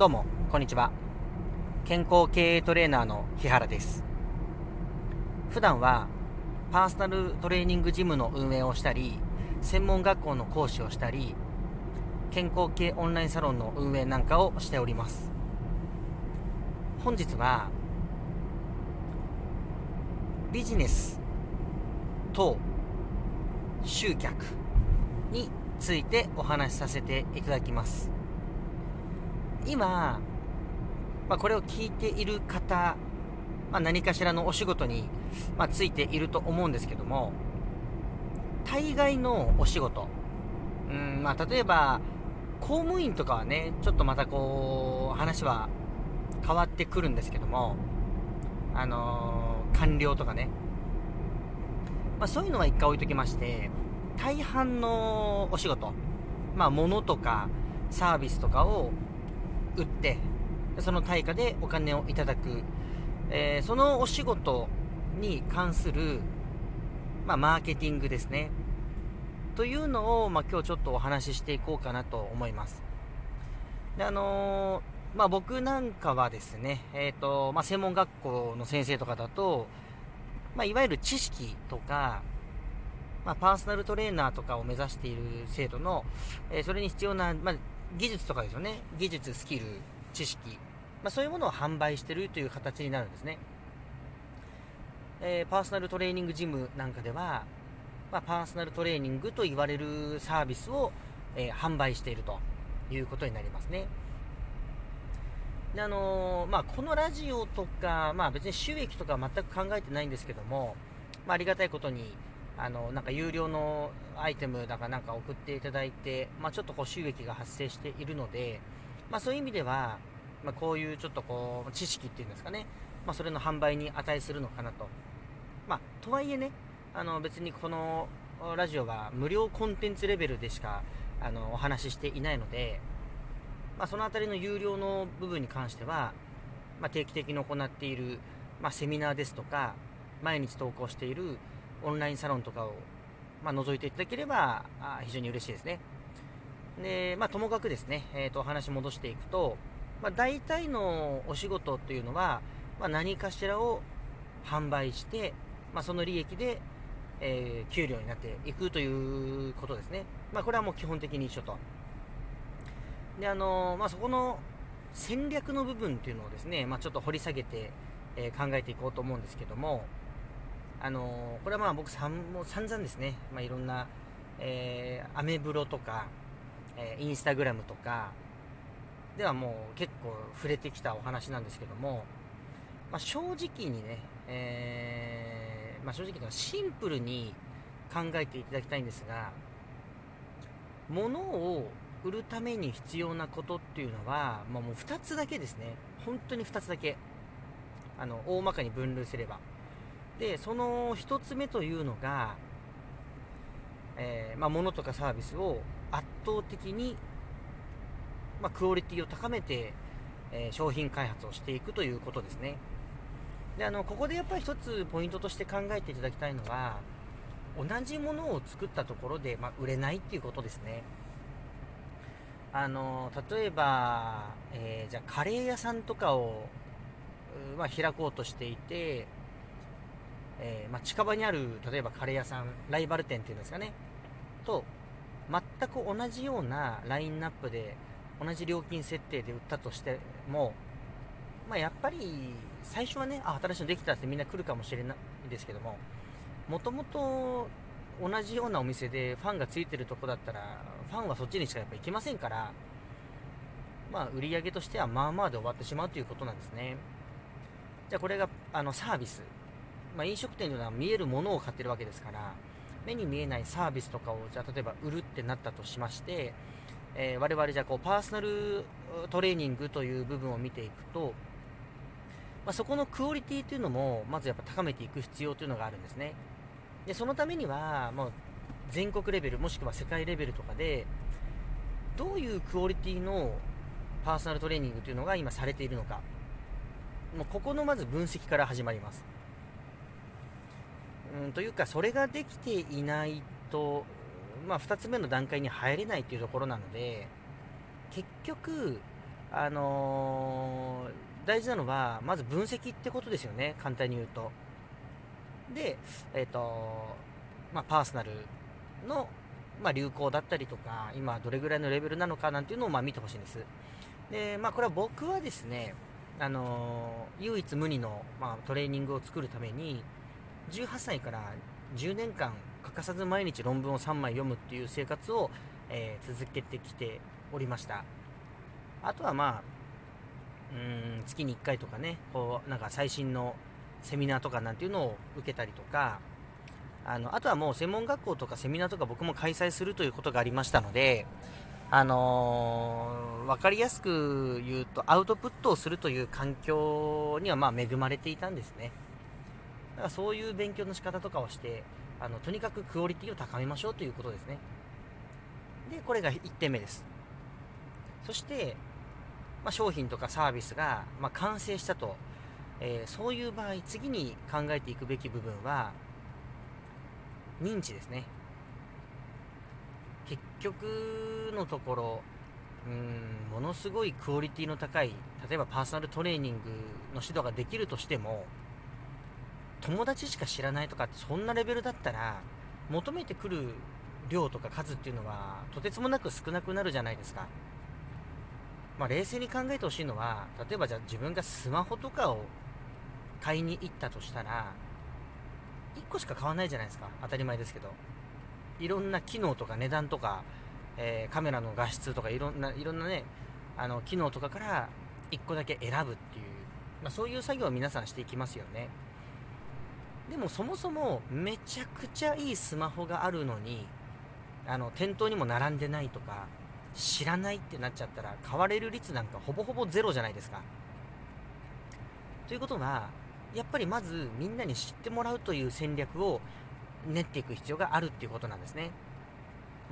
どうもこんにちは。健康経営トレーナーの日原です。普段はパーソナルトレーニングジムの運営をしたり専門学校の講師をしたり健康系オンラインサロンの運営なんかをしております。本日はビジネスと集客についてお話しさせていただきます。今、まあ、これを聞いている方、まあ、何かしらのお仕事に、まあ、ついていると思うんですけども大概のお仕事うん、まあ、例えば公務員とかはねちょっとまたこう話は変わってくるんですけどもあのー、官僚とかね、まあ、そういうのは一回置いときまして大半のお仕事まあ物とかサービスとかを売ってその対価でお金をいただく、えー、そのお仕事に関する、まあ、マーケティングですね。というのを、まあ、今日ちょっとお話ししていこうかなと思います。であのー、まあ、僕なんかはですね、えーとまあ、専門学校の先生とかだと、まあ、いわゆる知識とか、まあ、パーソナルトレーナーとかを目指している生徒の、えー、それに必要な、まあ、技術とかですよね。技術、スキル、知識。まあ、そういうものを販売してるという形になるんですね。えー、パーソナルトレーニングジムなんかでは、まあ、パーソナルトレーニングと言われるサービスを、えー、販売しているということになりますね。であのー、まあ、このラジオとか、まあ、別に収益とか全く考えてないんですけども、まあ、ありがたいことに、あのなんか有料のアイテムだかなんか送っていただいて、まあ、ちょっとこう収益が発生しているので、まあ、そういう意味では、まあ、こういうちょっとこう知識っていうんですかね、まあ、それの販売に値するのかなと。まあ、とはいえね、あの別にこのラジオは無料コンテンツレベルでしかあのお話ししていないので、まあ、その辺りの有料の部分に関しては、まあ、定期的に行っている、まあ、セミナーですとか毎日投稿しているオンラインサロンとかを、まあ、覗いていただければ非常に嬉しいですね。で、まあ、ともかくですね、えー、と話戻していくと、まあ、大体のお仕事というのは、まあ、何かしらを販売して、まあ、その利益で、えー、給料になっていくということですね。まあ、これはもう基本的に一緒と。で、あの、まあ、そこの戦略の部分っていうのをですね、まあ、ちょっと掘り下げて、えー、考えていこうと思うんですけども、あのこれはまあ僕さんも散々ですね、まあ、いろんな、えー、アメブロとか、えー、インスタグラムとかではもう結構触れてきたお話なんですけども、まあ、正直にね、えー、まあ、正直にはシンプルに考えていただきたいんですが物を売るために必要なことっていうのは、まあ、もう2つだけですね。本当に2つだけ。あの大まかに分類すれば。でその1つ目というのが、えー、まあ、物とかサービスを圧倒的に、まあ、クオリティを高めて、えー、商品開発をしていくということですね。であのここでやっぱり1つポイントとして考えていただきたいのは同じものを作ったところで、まあ、売れないっていうことですね。あの例えば、えー、じゃあカレー屋さんとかを、まあ、開こうとしていてえー、まあ、近場にある例えばカレー屋さんライバル店っていうんですかね。と全く同じようなラインナップで同じ料金設定で売ったとしても、まあ、やっぱり最初はねあ新しいのできたってみんな来るかもしれないですけどももともと同じようなお店でファンがついてるとこだったらファンはそっちにしかやっぱ行きませんからまあ売り上げとしてはまあまあで終わってしまうということなんですね。じゃあこれがあのサービス。まあ、飲食店というのは見えるものを買ってるわけですから目に見えないサービスとかをじゃあ例えば売るってなったとしまして、えー、我々じゃあこうパーソナルトレーニングという部分を見ていくと、まあ、そこのクオリティというのもまずやっぱ高めていく必要というのがあるんですね。でそのためにはもう全国レベルもしくは世界レベルとかでどういうクオリティのパーソナルトレーニングというのが今されているのか。もうここのまず分析から始まります。うんというかそれができていないと、まあ、2つ目の段階に入れないというところなので結局あのー、大事なのはまず分析ってことですよね簡単に言うと。でえっ、ー、とまあパーソナルの、まあ、流行だったりとか今どれぐらいのレベルなのかなんていうのをまあ見てほしいんです。でまあこれは僕はですねあのー、唯一無二の、まあ、トレーニングを作るために18歳から10年間欠かさず毎日論文を3枚読むっていう生活を、えー、続けてきておりました。あとはまあうん月に1回とかねこうなんか最新のセミナーとかなんていうのを受けたりとかあのあとはもう専門学校とかセミナーとか僕も開催するということがありましたのであのー、分かりやすく言うとアウトプットをするという環境にはま恵まれていたんですね。だかそういう勉強の仕方とかをしてあのとにかくクオリティを高めましょうということですね。でこれが1点目です。そして、まあ、商品とかサービスが、まあ、完成したと、えー、そういう場合次に考えていくべき部分は認知ですね。結局のところうんものすごいクオリティの高い例えばパーソナルトレーニングの指導ができるとしても友達しか知らないとかってそんなレベルだったら求めてくる量とか数っていうのはとてつもなく少なくなるじゃないですか。まあ、冷静に考えてほしいのは例えばじゃあ自分がスマホとかを買いに行ったとしたら1個しか買わないじゃないですか。当たり前ですけど。いろんな機能とか値段とか、えー、カメラの画質とかいろんないろんなねあの機能とかから1個だけ選ぶっていう、まあ、そういう作業を皆さんしていきますよね。でもそもそもめちゃくちゃいいスマホがあるのにあの店頭にも並んでないとか知らないってなっちゃったら買われる率なんかほぼほぼゼロじゃないですか。ということはやっぱりまずみんなに知ってもらうという戦略を練っていく必要があるっていうことなんですね。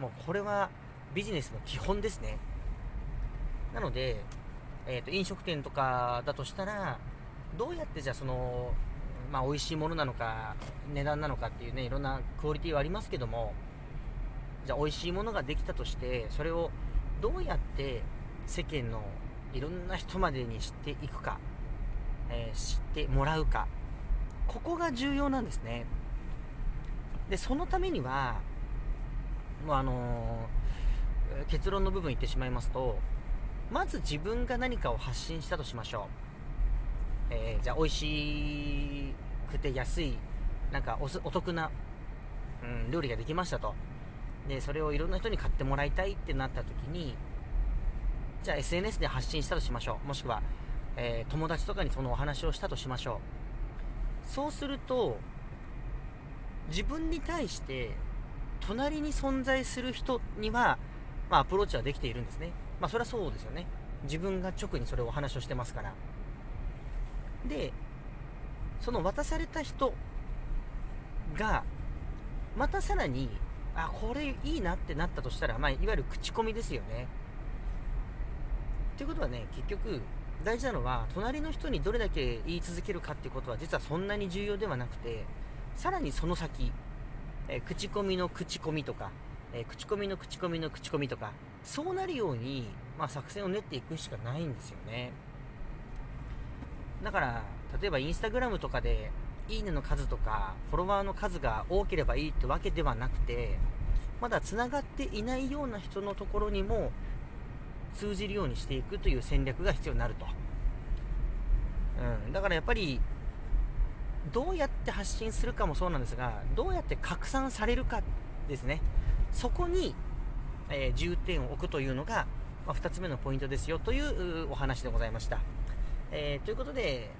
もうこれはビジネスの基本ですね。なので、えーと飲食店とかだとしたらどうやってじゃあそのまあ、美味しいものなのか値段なのかっていうねいろんなクオリティはありますけどもじゃあ美味しいものができたとしてそれをどうやって世間のいろんな人までに知っていくか、えー、知ってもらうかここが重要なんですね。でそのためにはもうあのー、結論の部分言ってしまいますとまず自分が何かを発信したとしましょう。えー、じゃあ美味しくて安いなんかお得な、うん、料理ができましたと。でそれをいろんな人に買ってもらいたいってなった時にじゃあ SNS で発信したとしましょう。もしくは、えー、友達とかにそのお話をしたとしましょう。そうすると自分に対して隣に存在する人には、まあ、アプローチはできているんですね。まあそれはそうですよね。自分が直にそれをお話をしてますから。でその渡された人がまたさらにあこれいいなってなったとしたら、まあ、いわゆる口コミですよねっていうことはね結局大事なのは隣の人にどれだけ言い続けるかっていうことは実はそんなに重要ではなくてさらにその先、え、口コミの口コミとか、え、口コミの口コミの口コミとかそうなるように、まあ、作戦を練っていくしかないんですよね。だから例えばインスタグラムとかでいいねの数とかフォロワーの数が多ければいいってわけではなくてまだつながっていないような人のところにも通じるようにしていくという戦略が必要になると、うん、だからやっぱりどうやって発信するかもそうなんですがどうやって拡散されるかですねそこに、えー、重点を置くというのが、まあ、2つ目のポイントですよというお話でございました。えー、ということで、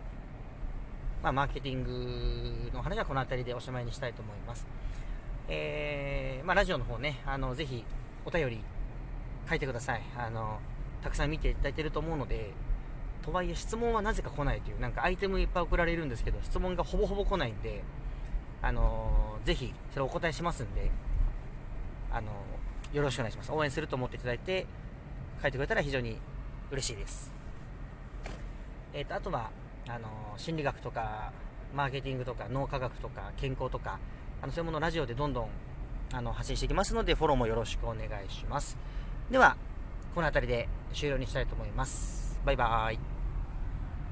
まあ、マーケティングの話はこの辺りでおしまいにしたいと思います。えー、まあ、ラジオの方ね、あの、ぜひ、お便り書いてください。あの、たくさん見ていただいてると思うので、とはいえ質問はなぜか来ないという、なんかアイテムいっぱい送られるんですけど、質問がほぼほぼ来ないんで、あのぜひ、それお答えしますんで、あのよろしくお願いします。応援すると思っていただいて、書いてくれたら非常に嬉しいです。えーと、あとはあの心理学とかマーケティングとか脳科学とか健康とかあのそういうものをラジオでどんどんあの発信していきますのでフォローもよろしくお願いしますではこの辺りで終了にしたいと思いますバイバーイ。